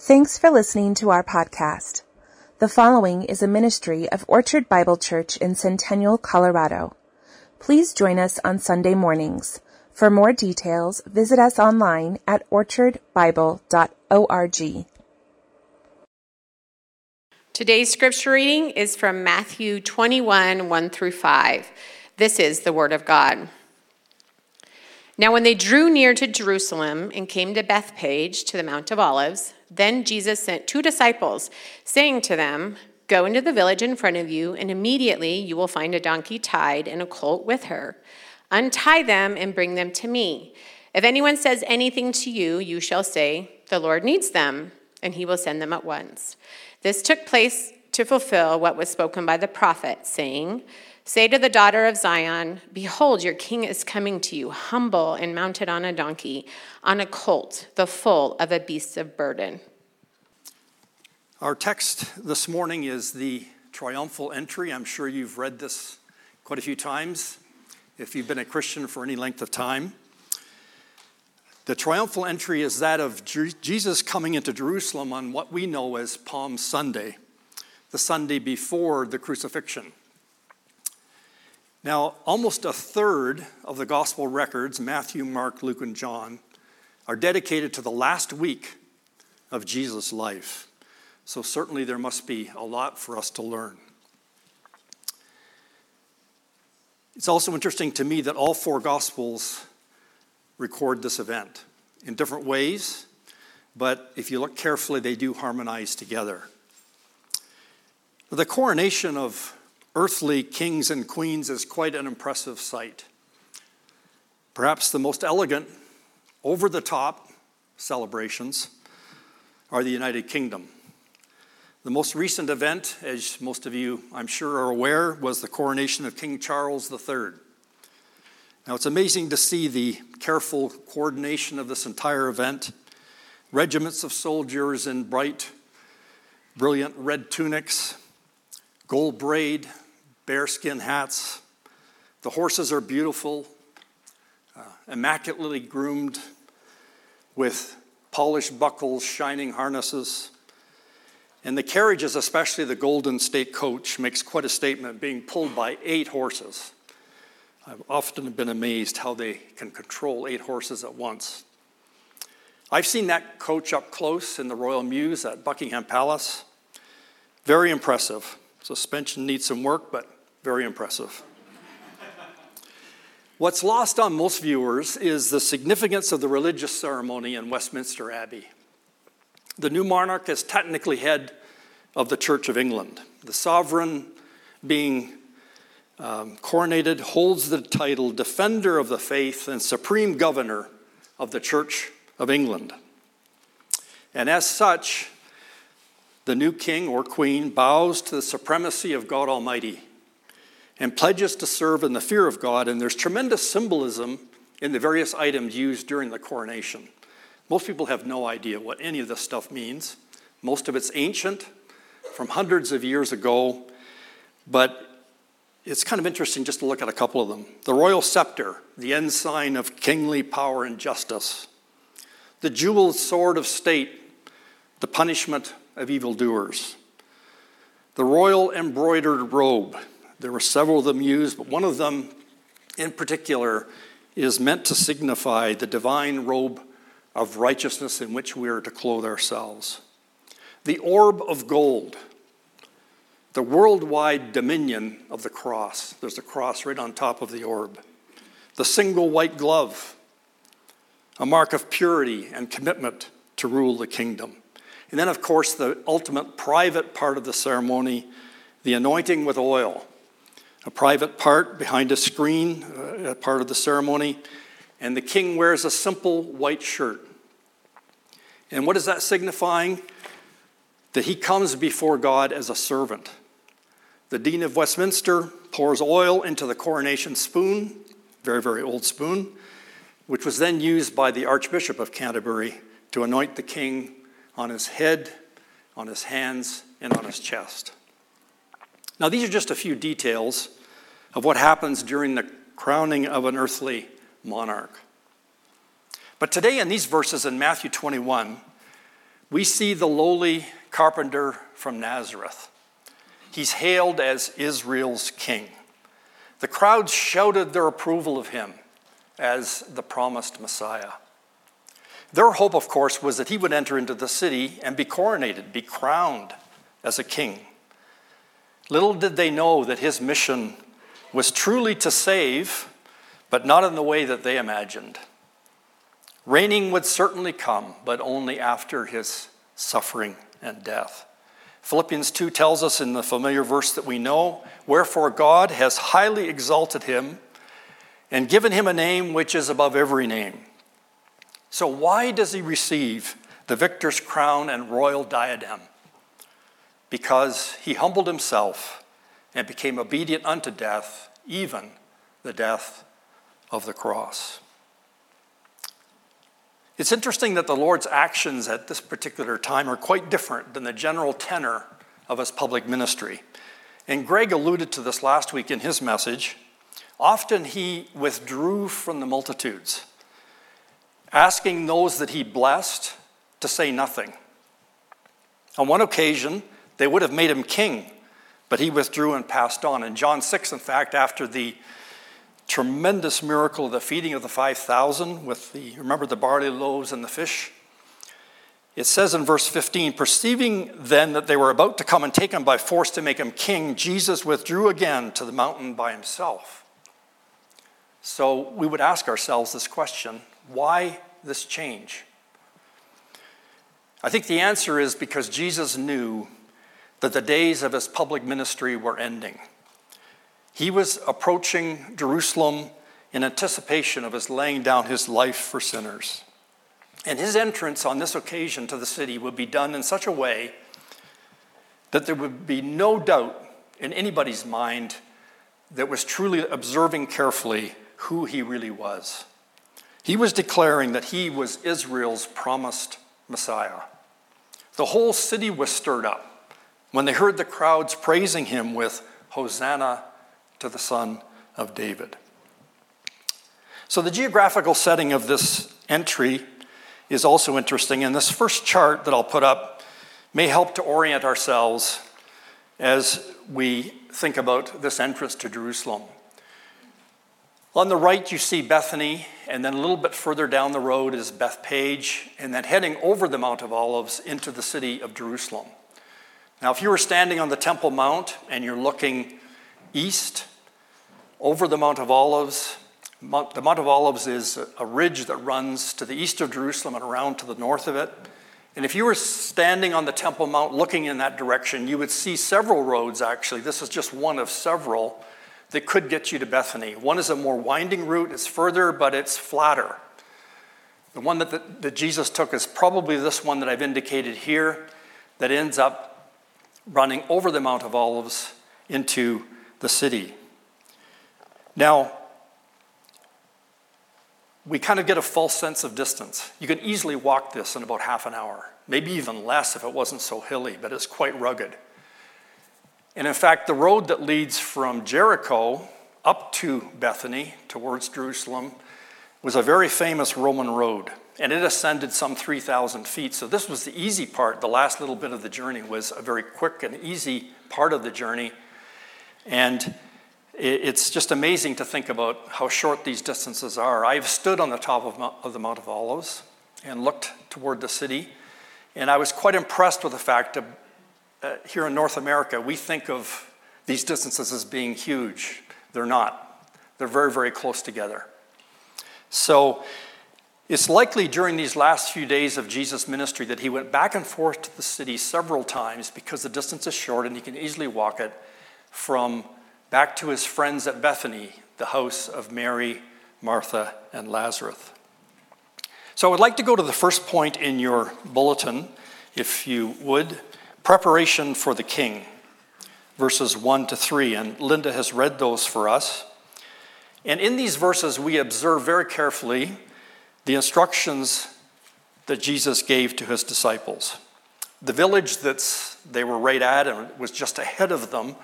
Thanks for listening to our podcast. The following is a ministry of Orchard Bible Church in Centennial, Colorado. Please join us on Sunday mornings. For more details, visit us online at orchardbible.org. Today's scripture reading is from Matthew 21 1 through 5. This is the Word of God. Now, when they drew near to Jerusalem and came to Bethpage to the Mount of Olives, then Jesus sent two disciples, saying to them, Go into the village in front of you, and immediately you will find a donkey tied and a colt with her. Untie them and bring them to me. If anyone says anything to you, you shall say, The Lord needs them, and he will send them at once. This took place to fulfill what was spoken by the prophet, saying, Say to the daughter of Zion, Behold, your king is coming to you, humble and mounted on a donkey, on a colt, the foal of a beast of burden. Our text this morning is the triumphal entry. I'm sure you've read this quite a few times if you've been a Christian for any length of time. The triumphal entry is that of Jesus coming into Jerusalem on what we know as Palm Sunday, the Sunday before the crucifixion. Now, almost a third of the gospel records, Matthew, Mark, Luke, and John, are dedicated to the last week of Jesus' life. So, certainly, there must be a lot for us to learn. It's also interesting to me that all four gospels record this event in different ways, but if you look carefully, they do harmonize together. The coronation of earthly kings and queens is quite an impressive sight. Perhaps the most elegant, over the top celebrations are the United Kingdom. The most recent event, as most of you I'm sure are aware, was the coronation of King Charles III. Now it's amazing to see the careful coordination of this entire event. Regiments of soldiers in bright, brilliant red tunics, gold braid, bearskin hats. The horses are beautiful, uh, immaculately groomed with polished buckles, shining harnesses. And the carriages, especially the Golden State Coach, makes quite a statement, being pulled by eight horses. I've often been amazed how they can control eight horses at once. I've seen that coach up close in the Royal Mews at Buckingham Palace. Very impressive. Suspension needs some work, but very impressive. What's lost on most viewers is the significance of the religious ceremony in Westminster Abbey. The new monarch is technically head of the Church of England. The sovereign, being um, coronated, holds the title Defender of the Faith and Supreme Governor of the Church of England. And as such, the new king or queen bows to the supremacy of God Almighty and pledges to serve in the fear of God. And there's tremendous symbolism in the various items used during the coronation. Most people have no idea what any of this stuff means. Most of it's ancient, from hundreds of years ago, but it's kind of interesting just to look at a couple of them. The royal scepter, the ensign of kingly power and justice. The jeweled sword of state, the punishment of evildoers. The royal embroidered robe. There were several of them used, but one of them in particular is meant to signify the divine robe of righteousness in which we are to clothe ourselves. The orb of gold, the worldwide dominion of the cross. There's a cross right on top of the orb. The single white glove, a mark of purity and commitment to rule the kingdom. And then, of course, the ultimate private part of the ceremony, the anointing with oil. A private part behind a screen, uh, a part of the ceremony. And the king wears a simple white shirt. And what is that signifying? That he comes before God as a servant. The Dean of Westminster pours oil into the coronation spoon, very, very old spoon, which was then used by the Archbishop of Canterbury to anoint the king on his head, on his hands, and on his chest. Now, these are just a few details of what happens during the crowning of an earthly monarch. But today, in these verses in Matthew 21, we see the lowly carpenter from Nazareth. He's hailed as Israel's king. The crowds shouted their approval of him as the promised Messiah. Their hope, of course, was that he would enter into the city and be coronated, be crowned as a king. Little did they know that his mission was truly to save, but not in the way that they imagined. Reigning would certainly come, but only after his suffering and death. Philippians 2 tells us in the familiar verse that we know, Wherefore God has highly exalted him and given him a name which is above every name. So, why does he receive the victor's crown and royal diadem? Because he humbled himself and became obedient unto death, even the death of the cross. It's interesting that the Lord's actions at this particular time are quite different than the general tenor of his public ministry. And Greg alluded to this last week in his message. Often he withdrew from the multitudes, asking those that he blessed to say nothing. On one occasion, they would have made him king, but he withdrew and passed on. In John 6, in fact, after the tremendous miracle of the feeding of the 5,000 with the, remember the barley loaves and the fish? It says in verse 15, perceiving then that they were about to come and take him by force to make him king, Jesus withdrew again to the mountain by himself. So we would ask ourselves this question why this change? I think the answer is because Jesus knew that the days of his public ministry were ending. He was approaching Jerusalem in anticipation of his laying down his life for sinners. And his entrance on this occasion to the city would be done in such a way that there would be no doubt in anybody's mind that was truly observing carefully who he really was. He was declaring that he was Israel's promised Messiah. The whole city was stirred up when they heard the crowds praising him with Hosanna to the Son of David. So, the geographical setting of this entry is also interesting, and this first chart that I'll put up may help to orient ourselves as we think about this entrance to Jerusalem. On the right, you see Bethany, and then a little bit further down the road is Bethpage, and then heading over the Mount of Olives into the city of Jerusalem. Now, if you were standing on the Temple Mount and you're looking east over the Mount of Olives. The Mount of Olives is a ridge that runs to the east of Jerusalem and around to the north of it. And if you were standing on the Temple Mount looking in that direction, you would see several roads actually. This is just one of several that could get you to Bethany. One is a more winding route, it's further, but it's flatter. The one that, that, that Jesus took is probably this one that I've indicated here that ends up running over the Mount of Olives into the city. Now, we kind of get a false sense of distance. You can easily walk this in about half an hour, maybe even less if it wasn't so hilly, but it's quite rugged. And in fact, the road that leads from Jericho up to Bethany towards Jerusalem was a very famous Roman road, and it ascended some 3,000 feet. So this was the easy part. The last little bit of the journey was a very quick and easy part of the journey. And it's just amazing to think about how short these distances are. I've stood on the top of, the Mount of Olives and looked toward the city, and I was quite impressed with the fact that uh, here in North America, we think of these distances as being huge. They're not, they're very, very close together. So, it's likely during these last few days of Jesus' ministry that he went back and forth to the city several times because the distance is short and he can easily walk it from back to his friends at Bethany, the house of Mary, Martha, and Lazarus. So I would like to go to the first point in your bulletin, if you would preparation for the king, verses 1 to 3. And Linda has read those for us. And in these verses, we observe very carefully the instructions that Jesus gave to his disciples. The village that they were right at and was just ahead of them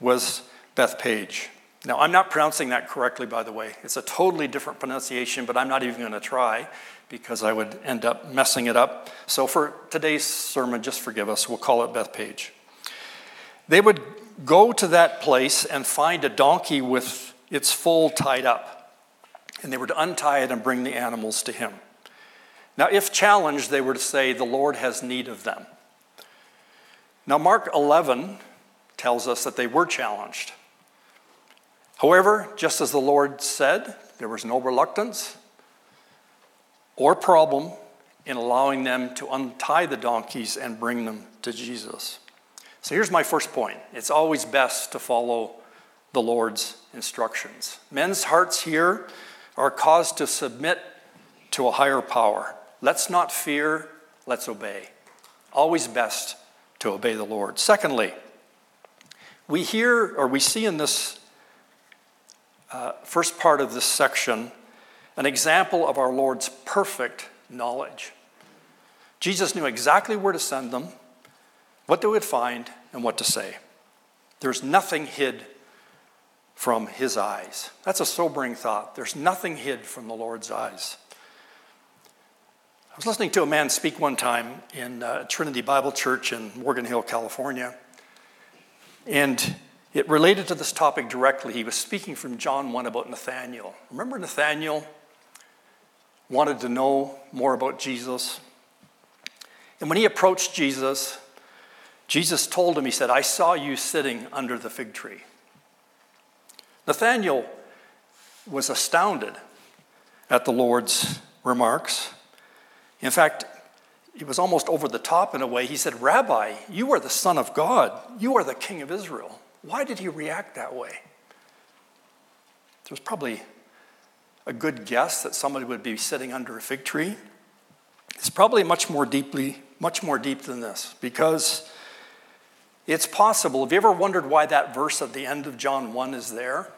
was Bethphage. Now, I'm not pronouncing that correctly, by the way. It's a totally different pronunciation, but I'm not even going to try because I would end up messing it up. So for today's sermon, just forgive us. We'll call it Bethpage. They would go to that place and find a donkey with its foal tied up. And they were to untie it and bring the animals to him. Now, if challenged, they were to say, The Lord has need of them. Now, Mark 11 tells us that they were challenged. However, just as the Lord said, there was no reluctance or problem in allowing them to untie the donkeys and bring them to Jesus. So here's my first point it's always best to follow the Lord's instructions. Men's hearts here are caused to submit to a higher power. Let's not fear, let's obey. Always best to obey the Lord. Secondly, we hear or we see in this uh, first part of this section an example of our Lord's perfect knowledge. Jesus knew exactly where to send them, what they would find, and what to say. There's nothing hid from his eyes. That's a sobering thought. There's nothing hid from the Lord's eyes. I was listening to a man speak one time in uh, Trinity Bible Church in Morgan Hill, California, and it related to this topic directly. He was speaking from John 1 about Nathanael. Remember Nathanael? wanted to know more about Jesus. And when he approached Jesus, Jesus told him, He said, I saw you sitting under the fig tree. Nathanael was astounded at the Lord's remarks. In fact, it was almost over the top in a way. He said, Rabbi, you are the Son of God. You are the King of Israel. Why did he react that way? There's probably a good guess that somebody would be sitting under a fig tree. It's probably much more deeply, much more deep than this, because it's possible. Have you ever wondered why that verse at the end of John 1 is there?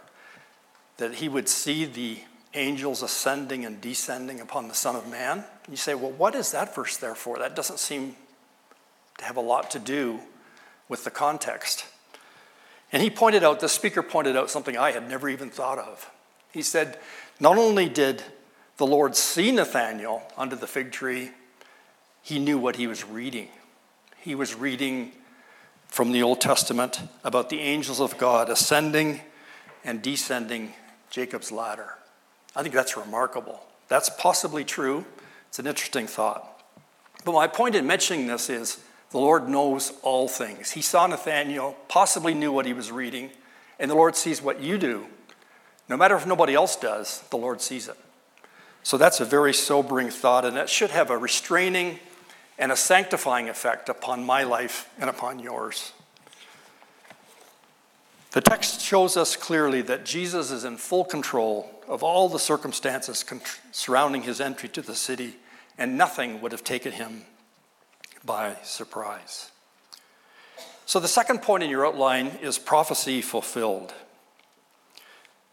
That he would see the angels ascending and descending upon the Son of Man. And you say, well, what is that verse there for? That doesn't seem to have a lot to do with the context. And he pointed out, the speaker pointed out something I had never even thought of. He said, not only did the Lord see Nathanael under the fig tree, he knew what he was reading. He was reading from the Old Testament about the angels of God ascending and descending Jacob's ladder. I think that's remarkable. That's possibly true. It's an interesting thought. But my point in mentioning this is the Lord knows all things. He saw Nathanael, possibly knew what he was reading, and the Lord sees what you do no matter if nobody else does, the Lord sees it. So that's a very sobering thought, and that should have a restraining and a sanctifying effect upon my life and upon yours. The text shows us clearly that Jesus is in full control of all the circumstances surrounding his entry to the city, and nothing would have taken him by surprise. So, the second point in your outline is prophecy fulfilled.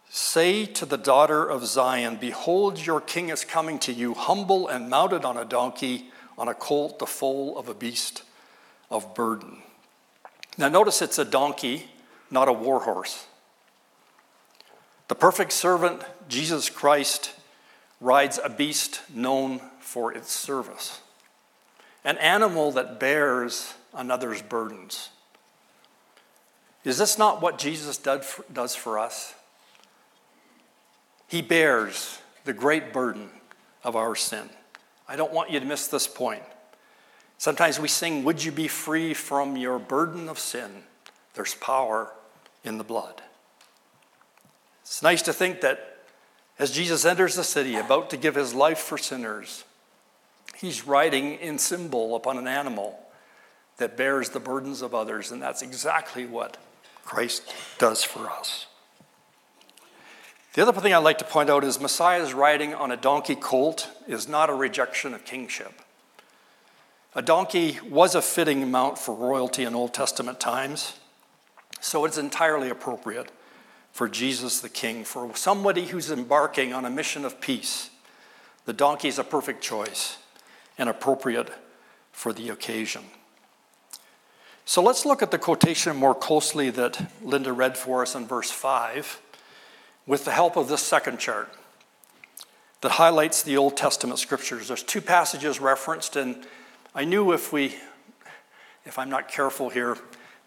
Say to the daughter of Zion, Behold, your king is coming to you, humble and mounted on a donkey, on a colt, the foal of a beast of burden. Now, notice it's a donkey, not a war horse. The perfect servant, Jesus Christ, rides a beast known for its service, an animal that bears another's burdens. Is this not what Jesus does for us? He bears the great burden of our sin. I don't want you to miss this point. Sometimes we sing, Would you be free from your burden of sin? There's power in the blood. It's nice to think that as Jesus enters the city, about to give his life for sinners, he's riding in symbol upon an animal that bears the burdens of others, and that's exactly what Christ does for us. The other thing I'd like to point out is Messiah's riding on a donkey colt is not a rejection of kingship. A donkey was a fitting mount for royalty in Old Testament times, so it's entirely appropriate for Jesus the King, for somebody who's embarking on a mission of peace. The donkey is a perfect choice and appropriate for the occasion. So let's look at the quotation more closely that Linda read for us in verse 5 with the help of this second chart. That highlights the Old Testament scriptures. There's two passages referenced, and I knew if we, if I'm not careful here,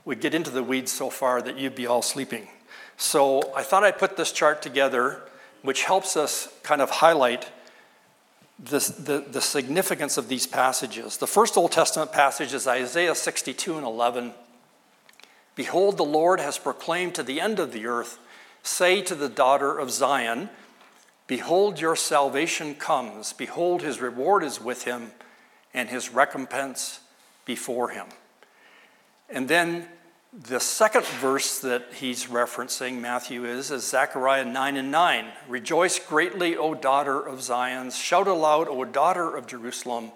we'd get into the weeds so far that you'd be all sleeping. So I thought I'd put this chart together, which helps us kind of highlight this, the, the significance of these passages. The first Old Testament passage is Isaiah 62 and 11. Behold, the Lord has proclaimed to the end of the earth, say to the daughter of Zion, Behold, your salvation comes. Behold, his reward is with him, and his recompense before him. And then the second verse that he's referencing, Matthew is, is Zechariah 9 and 9. Rejoice greatly, O daughter of Zion. Shout aloud, O daughter of Jerusalem.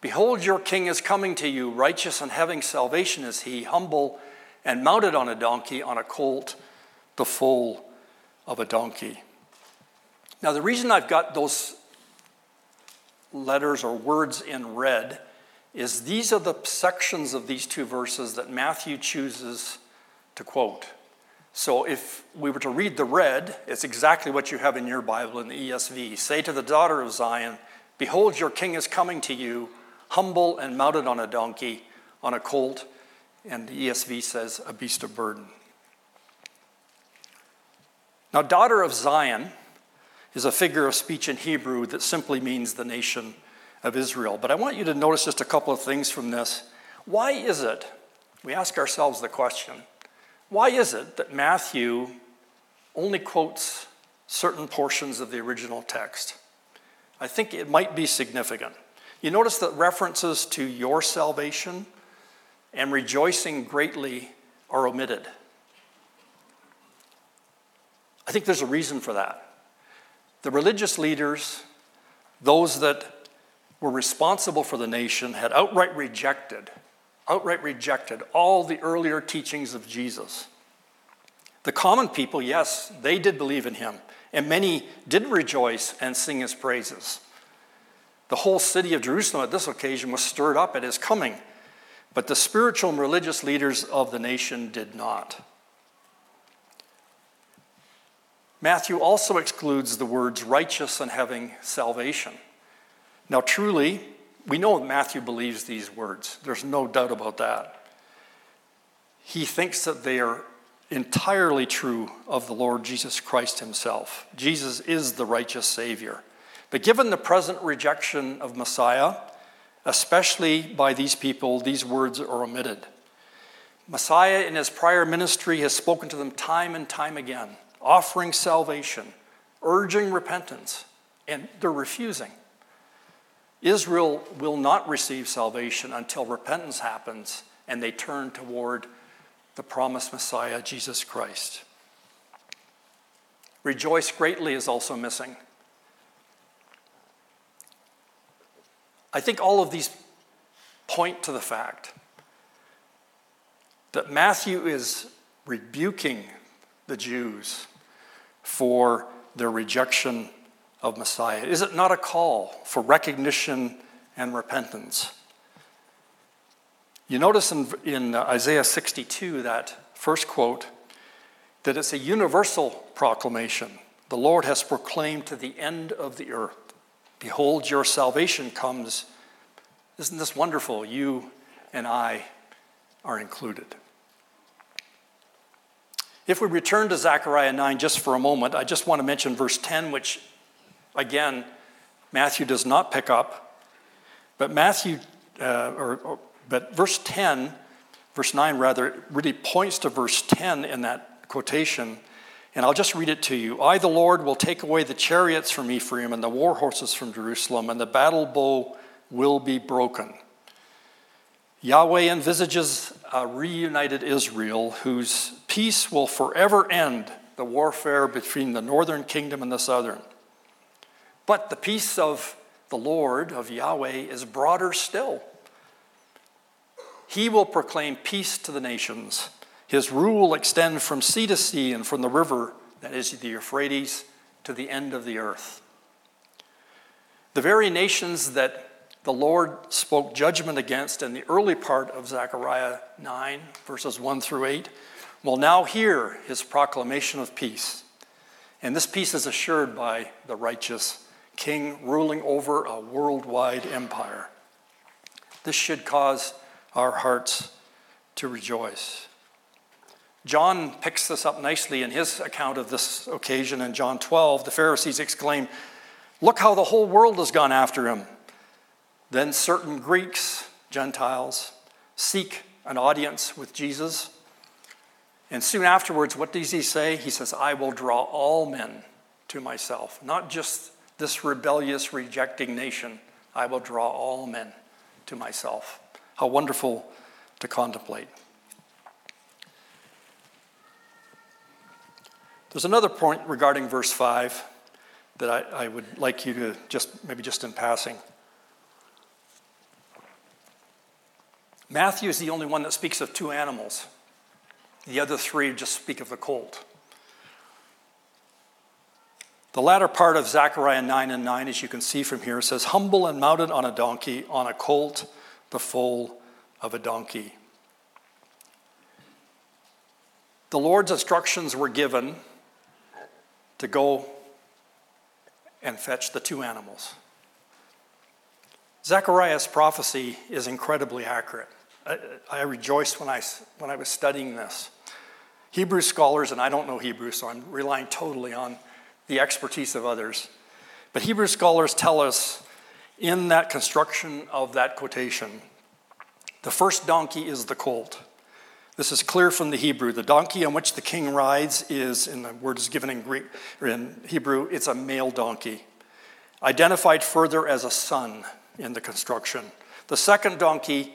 Behold, your king is coming to you. Righteous and having salvation is he, humble and mounted on a donkey, on a colt, the foal of a donkey. Now, the reason I've got those letters or words in red is these are the sections of these two verses that Matthew chooses to quote. So if we were to read the red, it's exactly what you have in your Bible in the ESV. Say to the daughter of Zion, Behold, your king is coming to you, humble and mounted on a donkey, on a colt, and the ESV says, a beast of burden. Now, daughter of Zion is a figure of speech in Hebrew that simply means the nation of Israel. But I want you to notice just a couple of things from this. Why is it, we ask ourselves the question, why is it that Matthew only quotes certain portions of the original text? I think it might be significant. You notice that references to your salvation and rejoicing greatly are omitted. I think there's a reason for that. The religious leaders, those that were responsible for the nation, had outright rejected, outright rejected all the earlier teachings of Jesus. The common people, yes, they did believe in him, and many did rejoice and sing his praises. The whole city of Jerusalem at this occasion was stirred up at his coming, but the spiritual and religious leaders of the nation did not. Matthew also excludes the words righteous and having salvation. Now, truly, we know Matthew believes these words. There's no doubt about that. He thinks that they are entirely true of the Lord Jesus Christ himself. Jesus is the righteous Savior. But given the present rejection of Messiah, especially by these people, these words are omitted. Messiah, in his prior ministry, has spoken to them time and time again offering salvation, urging repentance, and they're refusing. Israel will not receive salvation until repentance happens and they turn toward the promised Messiah, Jesus Christ. Rejoice greatly is also missing. I think all of these point to the fact that Matthew is rebuking the Jews for their rejection of Messiah? Is it not a call for recognition and repentance? You notice in, in Isaiah 62, that first quote, that it's a universal proclamation. The Lord has proclaimed to the end of the earth, Behold, your salvation comes. Isn't this wonderful? You and I are included. If we return to Zechariah 9 just for a moment, I just want to mention verse 10, which again, Matthew does not pick up. But Matthew, uh, or, or, but verse 10, verse 9 rather, really points to verse 10 in that quotation. And I'll just read it to you. I, the Lord, will take away the chariots from Ephraim and the war horses from Jerusalem, and the battle bow will be broken. Yahweh envisages a reunited Israel whose peace will forever end the warfare between the northern kingdom and the southern. But the peace of the Lord, of Yahweh, is broader still. He will proclaim peace to the nations. His rule will extend from sea to sea and from the river, that is the Euphrates, to the end of the earth. The very nations that the Lord spoke judgment against in the early part of Zechariah 9, verses 1 through 8, will now hear his proclamation of peace. And this peace is assured by the righteous king ruling over a worldwide empire. This should cause our hearts to rejoice. John picks this up nicely in his account of this occasion in John 12. The Pharisees exclaim, Look how the whole world has gone after him. Then certain Greeks, Gentiles, seek an audience with Jesus. And soon afterwards, what does he say? He says, I will draw all men to myself, not just this rebellious, rejecting nation. I will draw all men to myself. How wonderful to contemplate. There's another point regarding verse 5 that I, I, would like you to just, maybe just in passing. Matthew is the only one that speaks of two animals. The other three just speak of the colt. The latter part of Zechariah 9 and 9, as you can see from here, says, Humble and mounted on a donkey, on a colt, the foal of a donkey. The Lord's instructions were given to go and fetch the two animals. Zechariah's prophecy is incredibly accurate. I, I, rejoiced when I, when I was studying this. Hebrew scholars, and I don't know Hebrew, so I'm relying totally on the expertise of others. But Hebrew scholars tell us in that construction of that quotation, the first donkey is the colt. This is clear from the Hebrew. The donkey on which the king rides is, in the word is given in Greek or in Hebrew, it's a male donkey, identified further as a son in the construction. The second donkey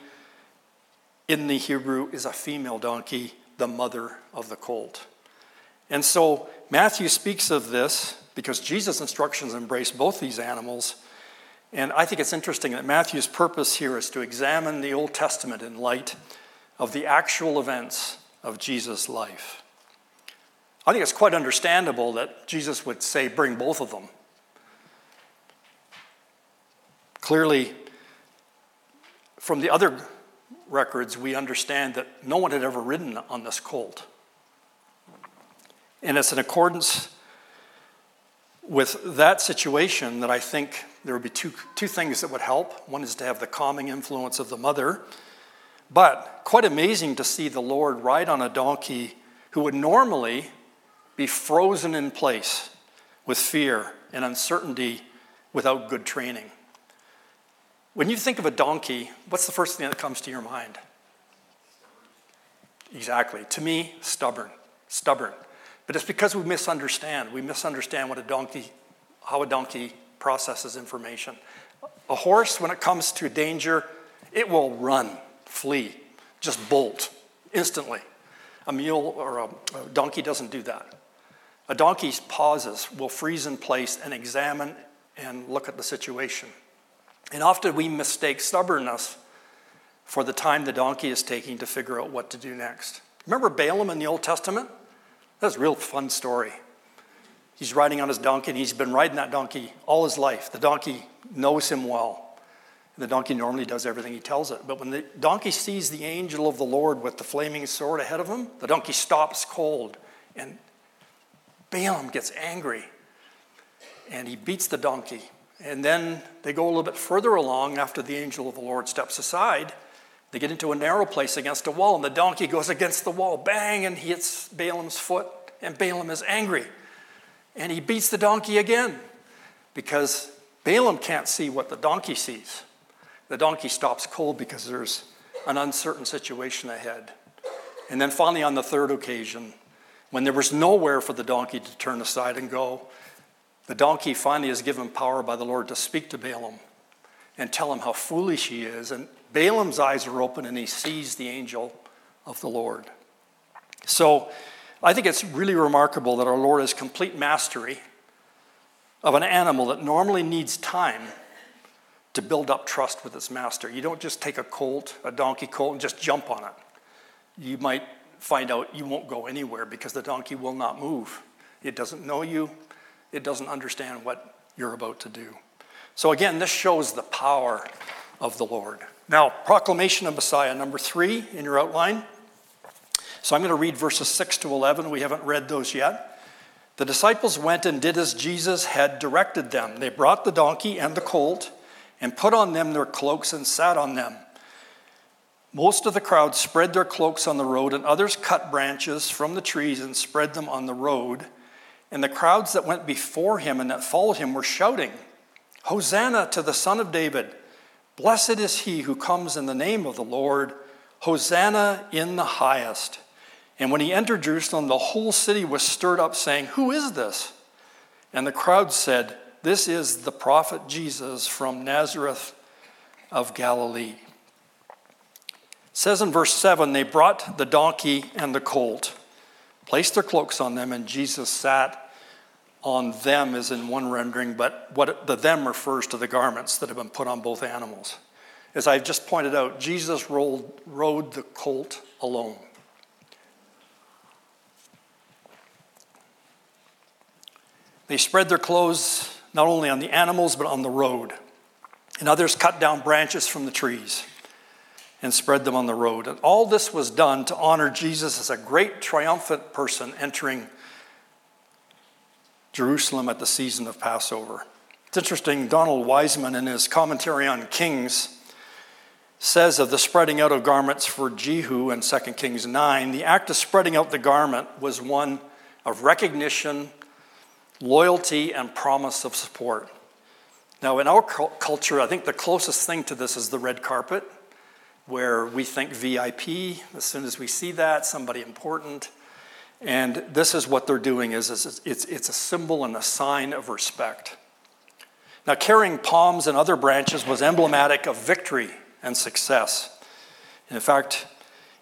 in the Hebrew is a female donkey, the mother of the colt. And so Matthew speaks of this because Jesus' instructions embrace both these animals. And I think it's interesting that Matthew's purpose here is to examine the Old Testament in light of the actual events of Jesus' life. I think it's quite understandable that Jesus would say, bring both of them. Clearly, from the other records, we understand that no one had ever ridden on this colt. And it's in accordance with that situation that I think there would be two, two things that would help. One is to have the calming influence of the mother, but quite amazing to see the Lord ride on a donkey who would normally be frozen in place with fear and uncertainty without good training. When you think of a donkey, what's the first thing that comes to your mind? Exactly. To me, stubborn. Stubborn. But it's because we misunderstand. We misunderstand what a donkey, how a donkey processes information. A horse, when it comes to danger, it will run flee, just bolt instantly. A mule or a, donkey doesn't do that. A donkey pauses, will freeze in place and examine and look at the situation. And often we mistake stubbornness for the time the donkey is taking to figure out what to do next. Remember Balaam in the Old Testament? That's a real fun story. He's riding on his donkey, and he's been riding that donkey all his life. The donkey knows him well. The donkey normally does everything he tells it. But when the donkey sees the angel of the Lord with the flaming sword ahead of him, the donkey stops cold. And Balaam gets angry. And he beats the donkey. And then they go a little bit further along after the angel of the Lord steps aside. They get into a narrow place against a wall, and the donkey goes against the wall, bang, and hits Balaam's foot. And Balaam is angry. And he beats the donkey again because Balaam can't see what the donkey sees. The donkey stops cold because there's an uncertain situation ahead. And then finally, on the third occasion, when there was nowhere for the donkey to turn aside and go, the donkey finally is given power by the Lord to speak to Balaam and tell him how foolish he is. And Balaam's eyes are open and he sees the angel of the Lord. So I think it's really remarkable that our Lord has complete mastery of an animal that normally needs time to build up trust with its master. You don't just take a colt, a donkey colt, and just jump on it. You might find out you won't go anywhere because the donkey will not move. It doesn't know you, it doesn't understand what you're about to do. So, again, this shows the power of the Lord. Now, proclamation of Messiah, number three in your outline. So, I'm going to read verses 6 to 11. We haven't read those yet. The disciples went and did as Jesus had directed them. They brought the donkey and the colt and put on them their cloaks and sat on them. Most of the crowd spread their cloaks on the road, and others cut branches from the trees and spread them on the road. And the crowds that went before him and that followed him were shouting, Hosanna to the Son of David! Blessed is he who comes in the name of the Lord! Hosanna in the highest! And when he entered Jerusalem, the whole city was stirred up, saying, Who is this? And the crowd said, This is the prophet Jesus from Nazareth of Galilee says in verse 7 they brought the donkey and the colt, placed their cloaks on them, and Jesus sat on them, is in one rendering, but what the them refers to the garments that have been put on both animals. As I've just pointed out, Jesus rolled, rode the colt alone. They spread their clothes not only on the animals, but on the road. And others cut down branches from the trees and spread them on the road. And all this was done to honor Jesus as a great triumphant person entering Jerusalem at the season of Passover. It's interesting, Donald Wiseman, in his commentary on Kings, says of the spreading out of garments for Jehu in 2 Kings 9, the act of spreading out the garment was one of recognition, loyalty, and promise of support. Now, in our culture, I think the closest thing to this is the red carpet where we think VIP as soon as we see that, somebody important. And this is what they're doing is, it's, it's a symbol and a sign of respect. Now, carrying palms and other branches was emblematic of victory and success. In fact,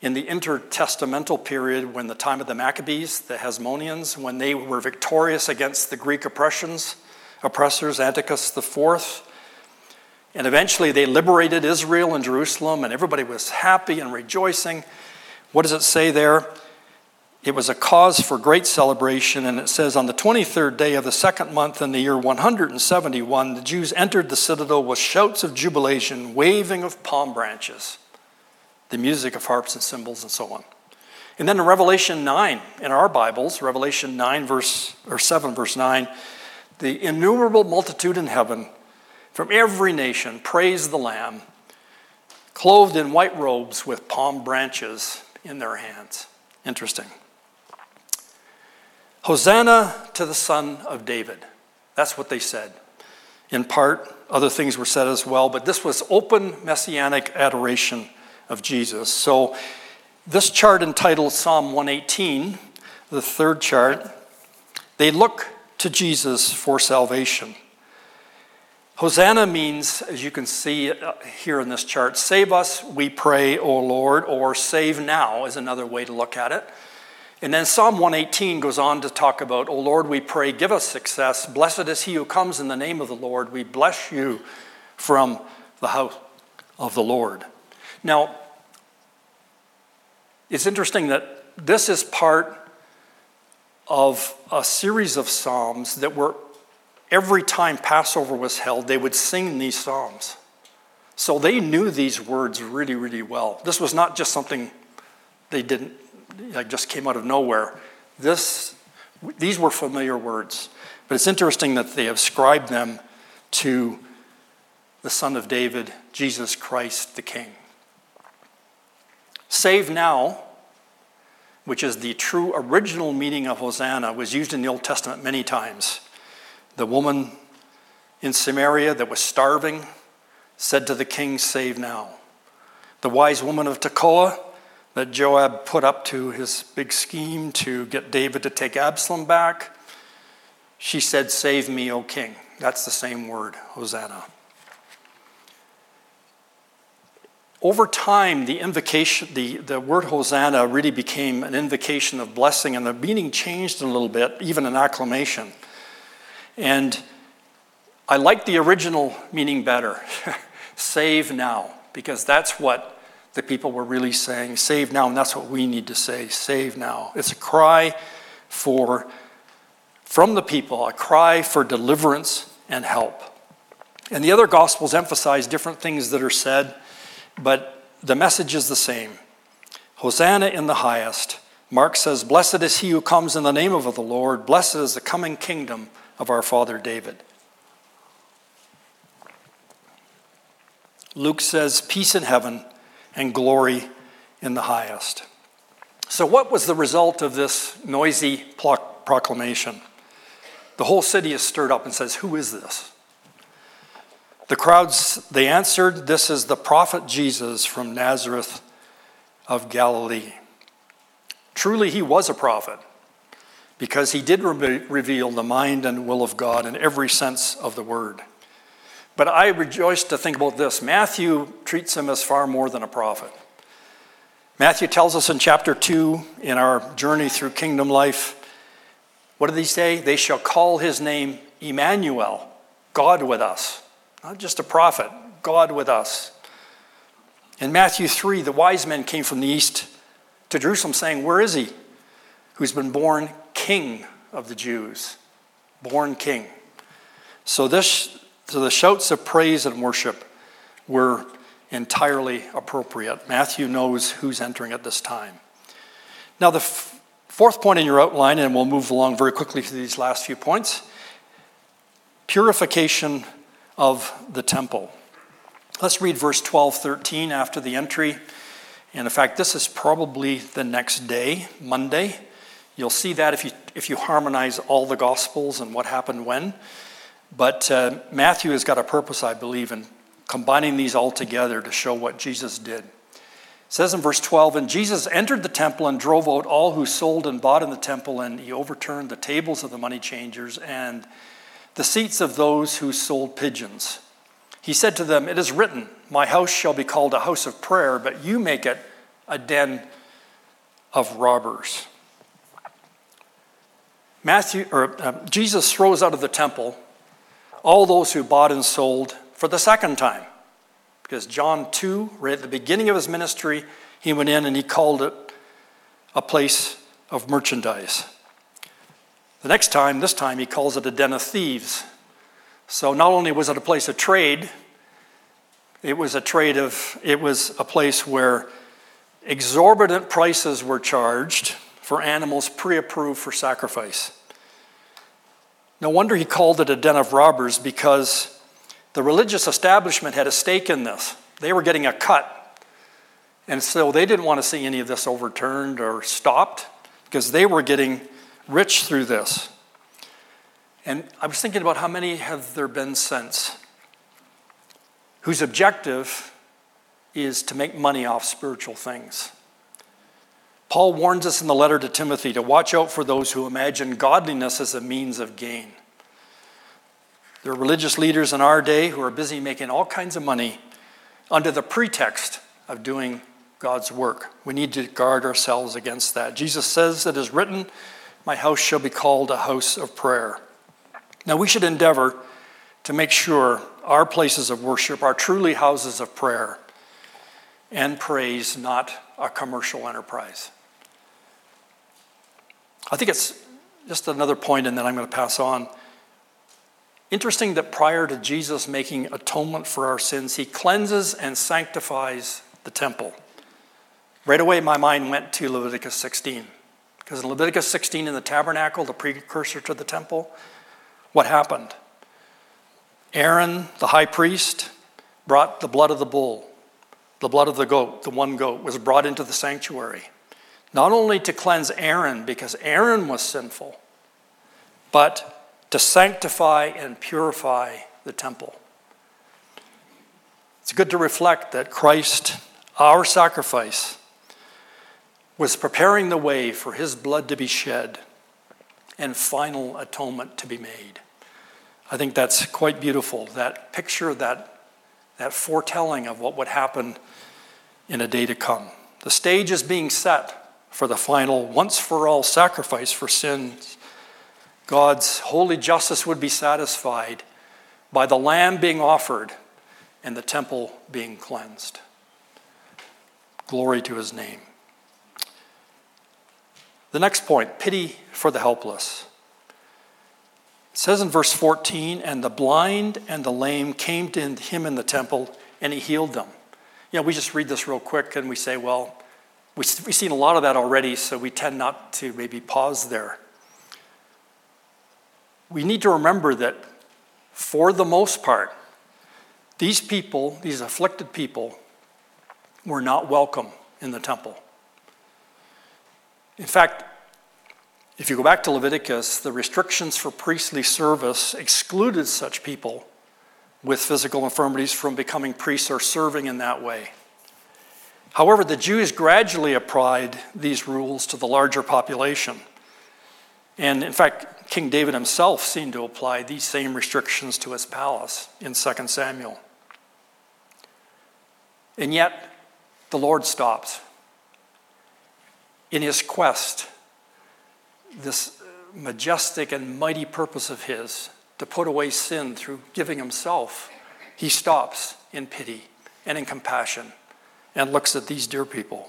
in the intertestamental period, when the time of the Maccabees, the Hasmoneans, when they were victorious against the Greek oppressions, oppressors, Antiochus IV, and eventually they liberated Israel and Jerusalem, and everybody was happy and rejoicing. What does it say there? It was a cause for great celebration, and it says, On the 23rd day of the second month in the year 171, the Jews entered the citadel with shouts of jubilation, waving of palm branches, the music of harps and cymbals, and so on. And then in Revelation 9, in our Bibles, Revelation 9, verse, or 7, verse 9, the innumerable multitude in heaven from every nation praise the Lamb, clothed in white robes with palm branches in their hands. Interesting. Hosanna to the Son of David. That's what they said. In part, other things were said as well, but this was open messianic adoration of Jesus. So, this chart entitled Psalm 118, the third chart, they look to Jesus for salvation. Hosanna means, as you can see uh, here in this chart, save us, we pray, O Lord, or save now is another way to look at it. And then Psalm 118 goes on to talk about, O Lord, we pray, give us success. Blessed is he who comes in the name of the Lord. We bless you from the house of the Lord. Now, it's interesting that this is part of a series of Psalms that were every time Passover was held, they would sing these psalms. So they knew these words really, really well. This was not just something they didn't, like just came out of nowhere. This, these were familiar words. But it's interesting that they ascribed them to the Son of David, Jesus Christ the King. Save now, which is the true original meaning of Hosanna, was used in the Old Testament many times. The woman in Samaria that was starving said to the king, Save now. The wise woman of Tekoa that Joab put up to his big scheme to get David to take Absalom back, she said, Save me, O king. That's the same word, Hosanna. Over time, the invocation, the, the word Hosanna really became an invocation of blessing, and the meaning changed a little bit, even an acclamation. And I like the original meaning better save now, because that's what the people were really saying save now, and that's what we need to say save now. It's a cry for, from the people, a cry for deliverance and help. And the other gospels emphasize different things that are said, but the message is the same Hosanna in the highest. Mark says, Blessed is he who comes in the name of the Lord, blessed is the coming kingdom of our father David. Luke says, Peace in heaven and glory in the highest. So, what was the result of this noisy proclamation? The whole city is stirred up and says, Who is this? The crowds, they answered, This is the prophet Jesus from Nazareth of Galilee. Truly, he was a prophet because he did re- reveal the mind and will of God in every sense of the word. But I rejoice to think about this Matthew treats him as far more than a prophet. Matthew tells us in chapter 2 in our journey through kingdom life what did he say? They shall call his name Emmanuel, God with us. Not just a prophet, God with us. In Matthew 3, the wise men came from the east to Jerusalem saying, Where is he? Who's been born king of the Jews. Born king. So, this, so the shouts of praise and worship were entirely appropriate. Matthew knows who's entering at this time. Now, the Fourth point in your outline, and we'll move along very quickly through these last few points purification of the temple. Let's read verse 12, 13 after the entry. And in fact, this is probably the next day, Monday. You'll see that if you, if you harmonize all the Gospels and what happened when. But uh, Matthew has got a purpose, I believe, in combining these all together to show what Jesus did. It says in verse 12, And Jesus entered the temple and drove out all who sold and bought in the temple, and he overturned the tables of the money changers and the seats of those who sold pigeons. He said to them, It is written, My house shall be called a house of prayer, but you make it a den of robbers. Matthew, or, uh, Jesus throws out of the temple all those who bought and sold for the second time. Because John 2, right at the beginning of his ministry, he went in and he called it a place of merchandise. The next time, this time, he calls it a den of thieves. So not only was it a place of trade, it was a trade of, it was a place where exorbitant prices were charged for animals pre approved for sacrifice. No wonder he called it a den of robbers because the religious establishment had a stake in this. They were getting a cut. And so they didn't want to see any of this overturned or stopped because they were getting rich through this. And I was thinking about how many have there been since whose objective is to make money off spiritual things. Paul warns us in the letter to Timothy to watch out for those who imagine godliness as a means of gain. There are religious leaders in our day who are busy making all kinds of money under the pretext of doing God's work. We need to guard ourselves against that. Jesus says it is written, My house shall be called a house of prayer. Now, we should endeavor to make sure our places of worship are truly houses of prayer and praise, not a commercial enterprise. I think it's just another point, and then I'm going to pass on. Interesting that prior to Jesus making atonement for our sins, he cleanses and sanctifies the temple. Right away, my mind went to Leviticus 16. Because in Leviticus 16, in the tabernacle, the precursor to the temple, what happened? Aaron, the high priest, brought the blood of the bull, the blood of the goat, the one goat, was brought into the sanctuary. Not only to cleanse Aaron, because Aaron was sinful, but to sanctify and purify the temple. It's good to reflect that Christ, our sacrifice, was preparing the way for his blood to be shed and final atonement to be made. I think that's quite beautiful. That picture, that, that foretelling of what would happen in a day to come. The stage is being set for the final, once for all sacrifice for sins God's holy justice would be satisfied by the lamb being offered and the temple being cleansed. Glory to his name. The next point pity for the helpless. It says in verse 14, and the blind and the lame came to him in the temple, and he healed them. You know, we just read this real quick and we say, well, we've seen a lot of that already, so we tend not to maybe pause there. We need to remember that for the most part, these people, these afflicted people, were not welcome in the temple. In fact, if you go back to Leviticus, the restrictions for priestly service excluded such people with physical infirmities from becoming priests or serving in that way. However, the Jews gradually applied these rules to the larger population. And in fact, King David himself seemed to apply these same restrictions to his palace in 2 Samuel. And yet, the Lord stops. In his quest, this majestic and mighty purpose of his to put away sin through giving himself, he stops in pity and in compassion and looks at these dear people.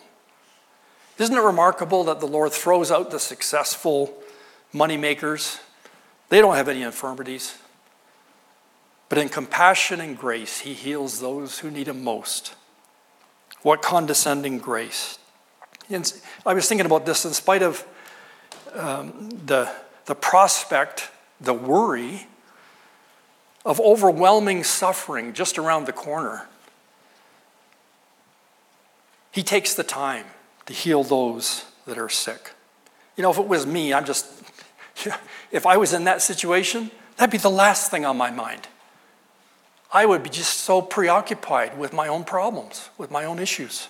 Isn't it remarkable that the Lord throws out the successful moneymakers? They don't have any infirmities. But in compassion and grace, he heals those who need him most. What condescending grace. I was thinking about this in spite of um, the, the prospect, the worry of overwhelming suffering just around the corner. He takes the time to heal those that are sick. You know, if it was me, I'm just, if I was in that situation, that'd be the last thing on my mind. I would be just so preoccupied with my own problems, with my own issues.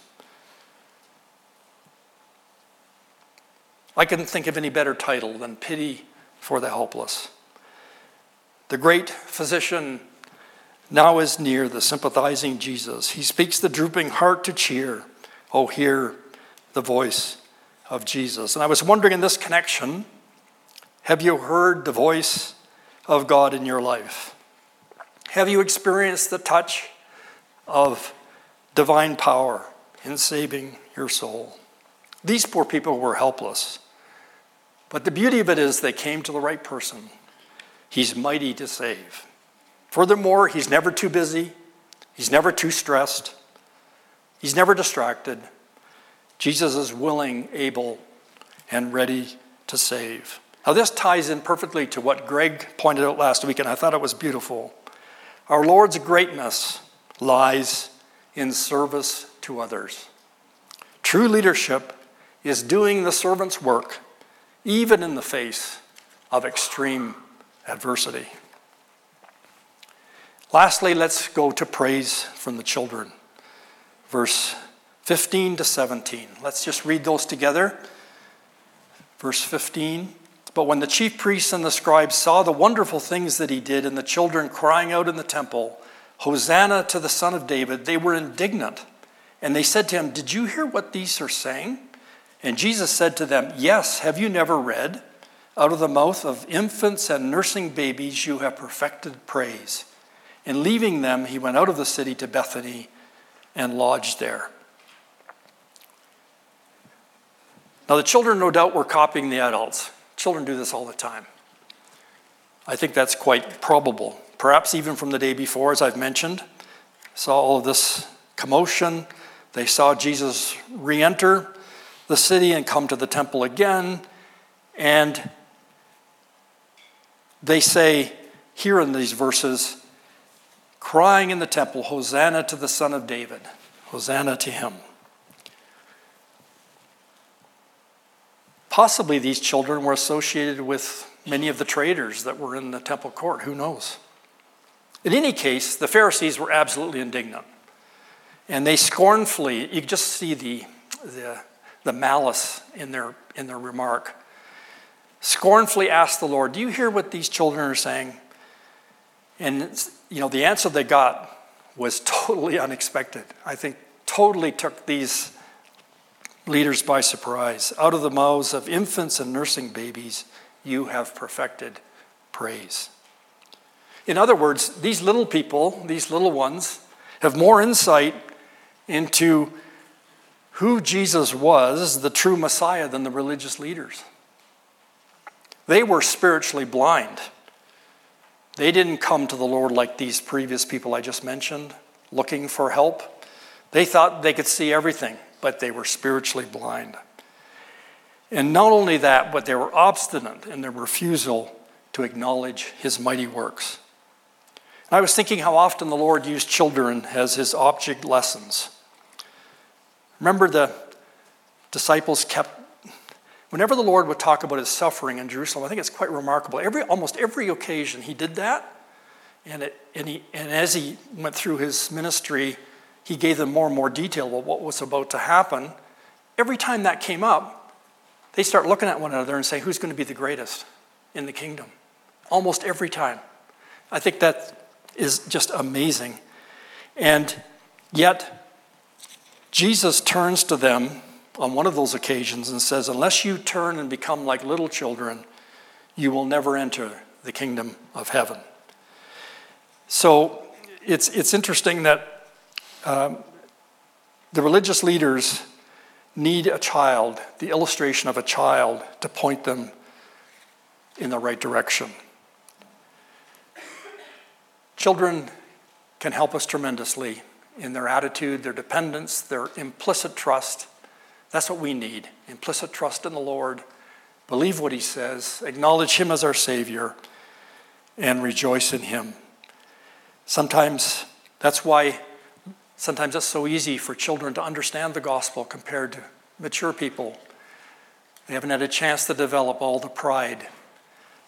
I couldn't think of any better title than Pity for the Helpless. The great physician now is near the sympathizing Jesus. He speaks the drooping heart to cheer. Oh, hear the voice of Jesus. And I was wondering in this connection have you heard the voice of God in your life? Have you experienced the touch of divine power in saving your soul? These poor people were helpless. But the beauty of it is they came to the right person. He's mighty to save. Furthermore, he's never too busy, he's never too stressed, he's never distracted. Jesus is willing, able, and ready to save. Now, this ties in perfectly to what Greg pointed out last week, and I thought it was beautiful. Our Lord's greatness lies in service to others. True leadership is doing the servant's work even in the face of extreme adversity. Lastly, let's go to praise from the children. Verse 15 to 17. Let's just read those together. Verse 15. But when the chief priests and the scribes saw the wonderful things that he did and the children crying out in the temple, Hosanna to the Son of David, they were indignant. And they said to him, Did you hear what these are saying? And Jesus said to them, Yes, have you never read? Out of the mouth of infants and nursing babies you have perfected praise. And leaving them, he went out of the city to Bethany and lodged there. Now, the children, no doubt, were copying the adults. Children do this all the time. I think that's quite probable. Perhaps even from the day before, as I've mentioned, saw all of this commotion. They saw Jesus re enter the city and come to the temple again. And they say here in these verses, crying in the temple, Hosanna to the Son of David, Hosanna to him. Possibly these children were associated with many of the traders that were in the temple court. Who knows? In any case, the Pharisees were absolutely indignant. And they scornfully, you just see the, the the malice in their, in their remark. Scornfully asked the Lord, Do you hear what these children are saying? And you know, the answer they got was totally unexpected. I think totally took these leaders by surprise. Out of the mouths of infants and nursing babies, you have perfected praise. In other words, these little people, these little ones, have more insight into who Jesus was, the true Messiah, than the religious leaders. They were spiritually blind. They didn't come to the Lord like these previous people I just mentioned, looking for help. They thought they could see everything but they were spiritually blind. And not only that, but they were obstinate in their refusal to acknowledge his mighty works. And I was thinking how often the Lord used children as his object lessons. Remember, the disciples kept, whenever the Lord would talk about his suffering in Jerusalem, I think it's quite remarkable. Every, almost every occasion he did that. And, it, and, he, and as he went through his ministry, he gave them more and more detail about what was about to happen. Every time that came up, they start looking at one another and say, Who's going to be the greatest in the kingdom? Almost every time. I think that is just amazing. And yet, Jesus turns to them on one of those occasions and says, Unless you turn and become like little children, you will never enter the kingdom of heaven. So it's, it's interesting that um, the religious leaders need a child, the illustration of a child, to point them in the right direction. Children can help us tremendously in their attitude, their dependence, their implicit trust. That's what we need implicit trust in the Lord. Believe what He says, acknowledge Him as our Savior, and rejoice in Him. Sometimes that's why sometimes it's so easy for children to understand the gospel compared to mature people. They haven't had a chance to develop all the pride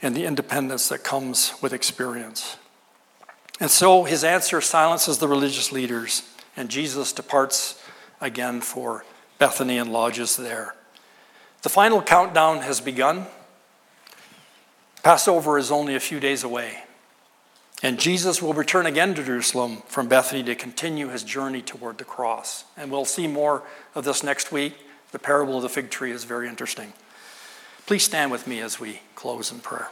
and the independence that comes with experience. And so his answer silences the religious leaders, and Jesus departs again for Bethany and lodges there. The final countdown has begun. Passover is only a few days away. And Jesus will return again to Jerusalem from Bethany to continue his journey toward the cross. And we'll see more of this next week. The parable of the fig tree is very interesting. Please stand with me as we close in prayer.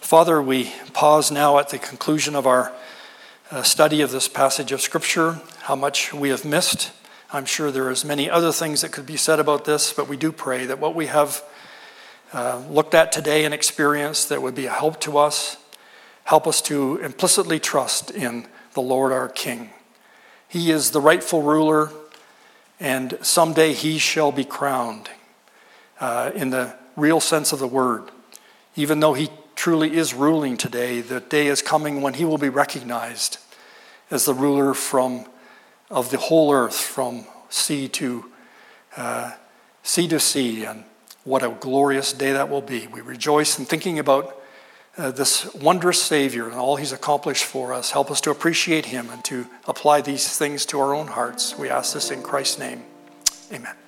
Father, we pause now at the conclusion of our uh, study of this passage of Scripture, how much we have missed. I'm sure there is many other things that could be said about this, but we do pray that what we have uh, looked at today and experienced that would be a help to us. Help us to implicitly trust in the Lord our King. He is the rightful ruler, and someday he shall be crowned uh, in the real sense of the word. Even though he truly is ruling today, the day is coming when he will be recognized as the ruler from, of the whole earth, from sea to uh, sea to sea, and what a glorious day that will be. We rejoice in thinking about uh, this wondrous Savior and all He's accomplished for us. Help us to appreciate Him and to apply these things to our own hearts. We ask this in Christ's name. Amen.